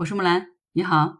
我是木兰，你好，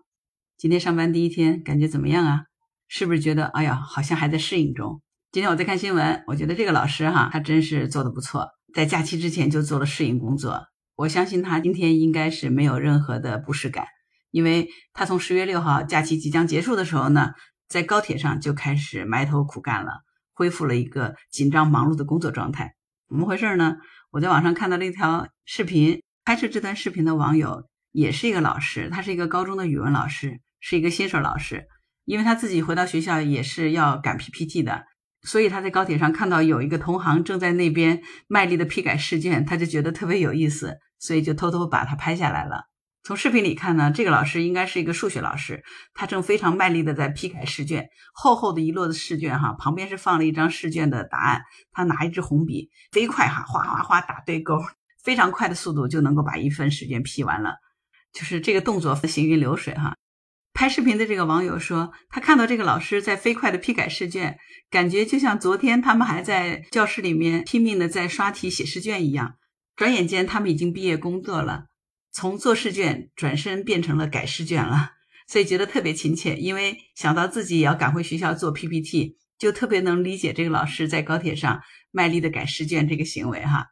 今天上班第一天，感觉怎么样啊？是不是觉得哎呀，好像还在适应中？今天我在看新闻，我觉得这个老师哈，他真是做的不错，在假期之前就做了适应工作。我相信他今天应该是没有任何的不适感，因为他从十月六号假期即将结束的时候呢，在高铁上就开始埋头苦干了，恢复了一个紧张忙碌的工作状态。怎么回事呢？我在网上看到了一条视频，拍摄这段视频的网友。也是一个老师，他是一个高中的语文老师，是一个新手老师。因为他自己回到学校也是要赶 PPT 的，所以他在高铁上看到有一个同行正在那边卖力的批改试卷，他就觉得特别有意思，所以就偷偷把它拍下来了。从视频里看呢，这个老师应该是一个数学老师，他正非常卖力的在批改试卷，厚厚的一摞的试卷哈，旁边是放了一张试卷的答案，他拿一支红笔，飞快哈，哗哗哗打对勾，非常快的速度就能够把一份试卷批完了。就是这个动作行云流水哈。拍视频的这个网友说，他看到这个老师在飞快的批改试卷，感觉就像昨天他们还在教室里面拼命的在刷题写试卷一样。转眼间他们已经毕业工作了，从做试卷转身变成了改试卷了，所以觉得特别亲切。因为想到自己也要赶回学校做 PPT，就特别能理解这个老师在高铁上卖力的改试卷这个行为哈。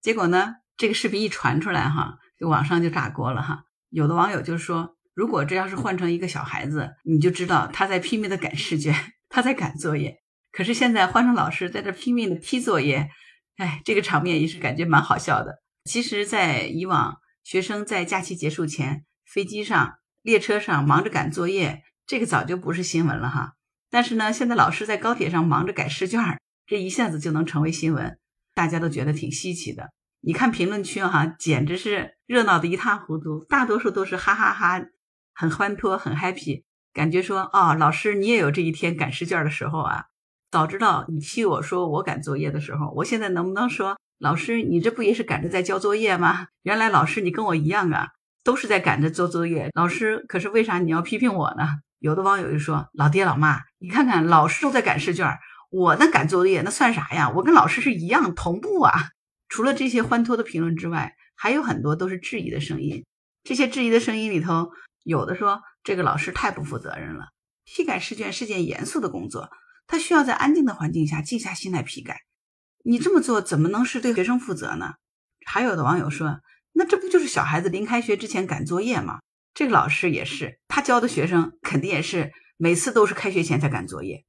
结果呢，这个视频一传出来哈，就网上就炸锅了哈。有的网友就说：“如果这要是换成一个小孩子，你就知道他在拼命的赶试卷，他在赶作业。可是现在换成老师在这拼命的批作业，哎，这个场面也是感觉蛮好笑的。其实，在以往，学生在假期结束前，飞机上、列车上忙着赶作业，这个早就不是新闻了哈。但是呢，现在老师在高铁上忙着改试卷，这一下子就能成为新闻，大家都觉得挺稀奇的。”你看评论区哈，简直是热闹的一塌糊涂，大多数都是哈哈哈，很欢脱，很 happy，感觉说哦，老师你也有这一天赶试卷的时候啊。早知道你替我说我赶作业的时候，我现在能不能说老师你这不也是赶着在交作业吗？原来老师你跟我一样啊，都是在赶着做作业。老师可是为啥你要批评我呢？有的网友就说老爹老妈，你看看老师都在赶试卷，我那赶作业那算啥呀？我跟老师是一样同步啊。除了这些欢脱的评论之外，还有很多都是质疑的声音。这些质疑的声音里头，有的说这个老师太不负责任了，批改试卷是件严肃的工作，他需要在安静的环境下静下心来批改。你这么做怎么能是对学生负责呢？还有的网友说，那这不就是小孩子临开学之前赶作业吗？这个老师也是，他教的学生肯定也是每次都是开学前才赶作业。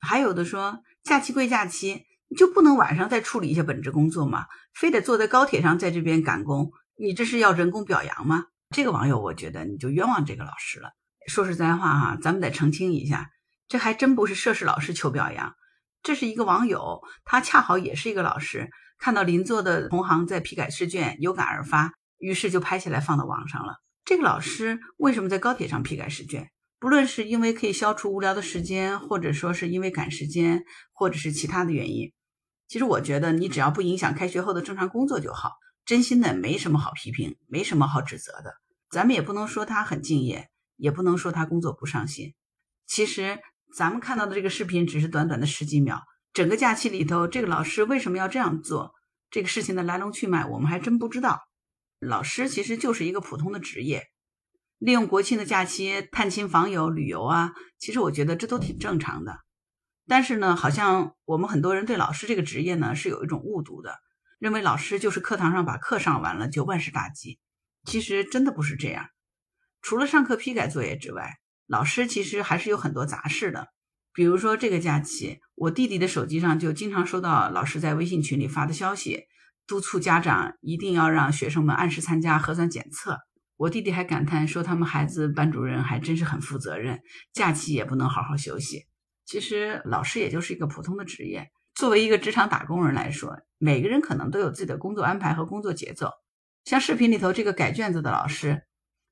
还有的说，假期归假期。就不能晚上再处理一下本职工作吗？非得坐在高铁上在这边赶工？你这是要人工表扬吗？这个网友，我觉得你就冤枉这个老师了。说实在话哈，咱们得澄清一下，这还真不是涉事老师求表扬，这是一个网友，他恰好也是一个老师，看到邻座的同行在批改试卷，有感而发，于是就拍下来放到网上了。这个老师为什么在高铁上批改试卷？不论是因为可以消除无聊的时间，或者说是因为赶时间，或者是其他的原因。其实我觉得你只要不影响开学后的正常工作就好，真心的没什么好批评，没什么好指责的。咱们也不能说他很敬业，也不能说他工作不上心。其实咱们看到的这个视频只是短短的十几秒，整个假期里头，这个老师为什么要这样做，这个事情的来龙去脉，我们还真不知道。老师其实就是一个普通的职业，利用国庆的假期探亲访友、旅游啊，其实我觉得这都挺正常的。但是呢，好像我们很多人对老师这个职业呢是有一种误读的，认为老师就是课堂上把课上完了就万事大吉。其实真的不是这样。除了上课批改作业之外，老师其实还是有很多杂事的。比如说这个假期，我弟弟的手机上就经常收到老师在微信群里发的消息，督促家长一定要让学生们按时参加核酸检测。我弟弟还感叹说，他们孩子班主任还真是很负责任，假期也不能好好休息。其实老师也就是一个普通的职业。作为一个职场打工人来说，每个人可能都有自己的工作安排和工作节奏。像视频里头这个改卷子的老师，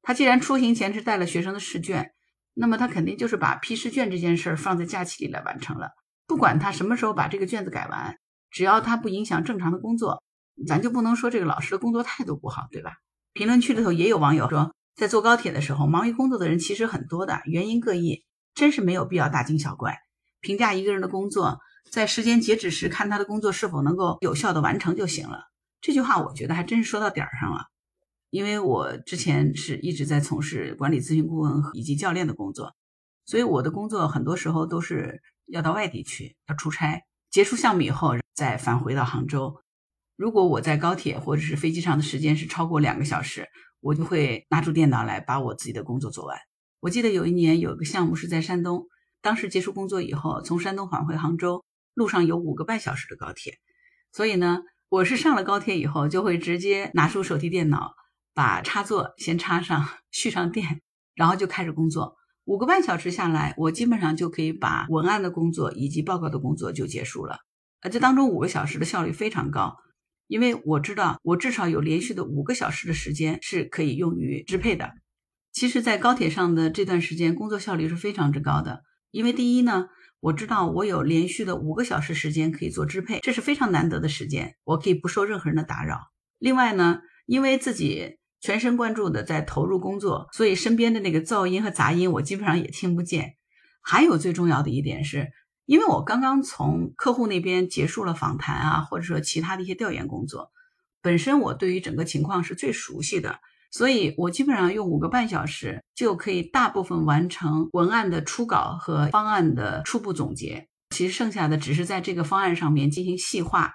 他既然出行前是带了学生的试卷，那么他肯定就是把批试卷这件事儿放在假期里来完成了。不管他什么时候把这个卷子改完，只要他不影响正常的工作，咱就不能说这个老师的工作态度不好，对吧？评论区里头也有网友说，在坐高铁的时候，忙于工作的人其实很多的，原因各异，真是没有必要大惊小怪。评价一个人的工作，在时间截止时看他的工作是否能够有效的完成就行了。这句话我觉得还真是说到点儿上了。因为我之前是一直在从事管理咨询顾问以及教练的工作，所以我的工作很多时候都是要到外地去，要出差，结束项目以后再返回到杭州。如果我在高铁或者是飞机上的时间是超过两个小时，我就会拿出电脑来把我自己的工作做完。我记得有一年有一个项目是在山东，当时结束工作以后，从山东返回杭州，路上有五个半小时的高铁，所以呢，我是上了高铁以后就会直接拿出手提电脑，把插座先插上，续上电，然后就开始工作。五个半小时下来，我基本上就可以把文案的工作以及报告的工作就结束了。呃，这当中五个小时的效率非常高。因为我知道，我至少有连续的五个小时的时间是可以用于支配的。其实，在高铁上的这段时间，工作效率是非常之高的。因为第一呢，我知道我有连续的五个小时时间可以做支配，这是非常难得的时间，我可以不受任何人的打扰。另外呢，因为自己全神贯注的在投入工作，所以身边的那个噪音和杂音我基本上也听不见。还有最重要的一点是。因为我刚刚从客户那边结束了访谈啊，或者说其他的一些调研工作，本身我对于整个情况是最熟悉的，所以我基本上用五个半小时就可以大部分完成文案的初稿和方案的初步总结。其实剩下的只是在这个方案上面进行细化，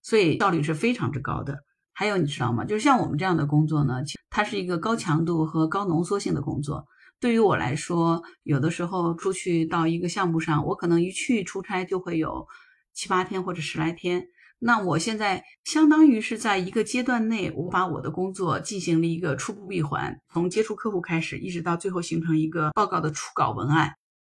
所以效率是非常之高的。还有你知道吗？就是像我们这样的工作呢，它是一个高强度和高浓缩性的工作。对于我来说，有的时候出去到一个项目上，我可能一去出差就会有七八天或者十来天。那我现在相当于是在一个阶段内，我把我的工作进行了一个初步闭环，从接触客户开始，一直到最后形成一个报告的初稿文案，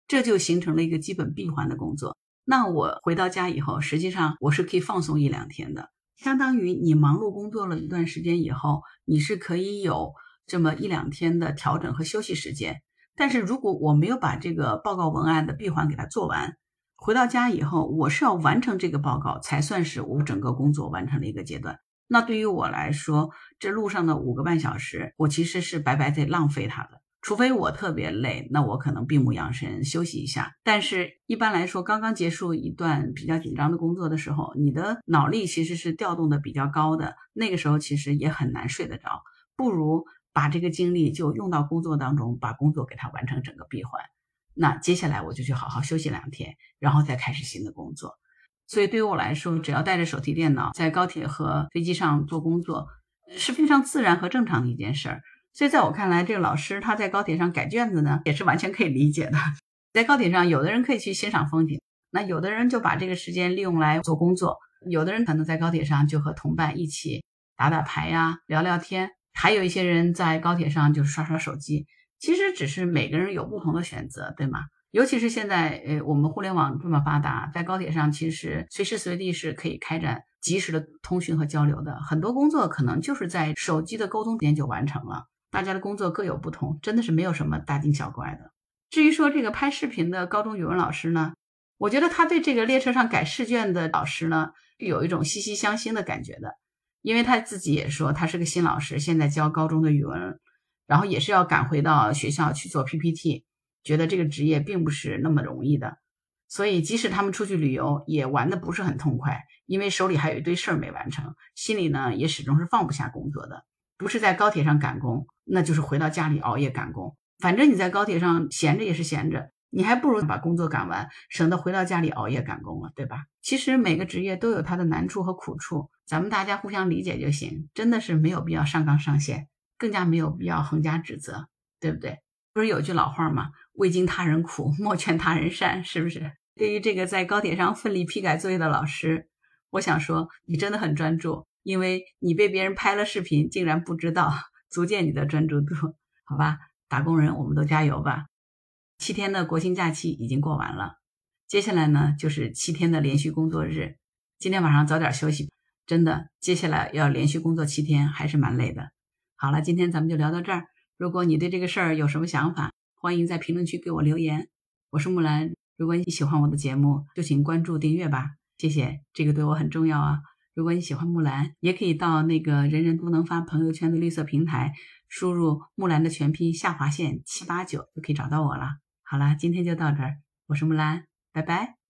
这就形成了一个基本闭环的工作。那我回到家以后，实际上我是可以放松一两天的，相当于你忙碌工作了一段时间以后，你是可以有。这么一两天的调整和休息时间，但是如果我没有把这个报告文案的闭环给它做完，回到家以后，我是要完成这个报告才算是我整个工作完成了一个阶段。那对于我来说，这路上的五个半小时，我其实是白白在浪费它的。除非我特别累，那我可能闭目养神休息一下。但是一般来说，刚刚结束一段比较紧张的工作的时候，你的脑力其实是调动的比较高的，那个时候其实也很难睡得着，不如。把这个精力就用到工作当中，把工作给它完成整个闭环。那接下来我就去好好休息两天，然后再开始新的工作。所以对于我来说，只要带着手提电脑在高铁和飞机上做工作，是非常自然和正常的一件事儿。所以在我看来，这个老师他在高铁上改卷子呢，也是完全可以理解的。在高铁上，有的人可以去欣赏风景，那有的人就把这个时间利用来做工作，有的人可能在高铁上就和同伴一起打打牌呀，聊聊天。还有一些人在高铁上就是刷刷手机，其实只是每个人有不同的选择，对吗？尤其是现在，呃，我们互联网这么发达，在高铁上其实随时随地是可以开展及时的通讯和交流的。很多工作可能就是在手机的沟通间就完成了。大家的工作各有不同，真的是没有什么大惊小怪的。至于说这个拍视频的高中语文老师呢，我觉得他对这个列车上改试卷的老师呢，有一种惺惺相惜的感觉的。因为他自己也说他是个新老师，现在教高中的语文，然后也是要赶回到学校去做 PPT，觉得这个职业并不是那么容易的，所以即使他们出去旅游也玩的不是很痛快，因为手里还有一堆事儿没完成，心里呢也始终是放不下工作的，不是在高铁上赶工，那就是回到家里熬夜赶工，反正你在高铁上闲着也是闲着。你还不如把工作赶完，省得回到家里熬夜赶工了，对吧？其实每个职业都有它的难处和苦处，咱们大家互相理解就行，真的是没有必要上纲上线，更加没有必要横加指责，对不对？不是有句老话吗？未经他人苦，莫劝他人善，是不是？对于这个在高铁上奋力批改作业的老师，我想说，你真的很专注，因为你被别人拍了视频，竟然不知道，足见你的专注度，好吧？打工人，我们都加油吧！七天的国庆假期已经过完了，接下来呢就是七天的连续工作日。今天晚上早点休息，真的，接下来要连续工作七天还是蛮累的。好了，今天咱们就聊到这儿。如果你对这个事儿有什么想法，欢迎在评论区给我留言。我是木兰，如果你喜欢我的节目，就请关注订阅吧，谢谢，这个对我很重要啊。如果你喜欢木兰，也可以到那个人人都能发朋友圈的绿色平台，输入木兰的全拼下划线七八九就可以找到我了。好啦，今天就到这儿。我是木兰，拜拜。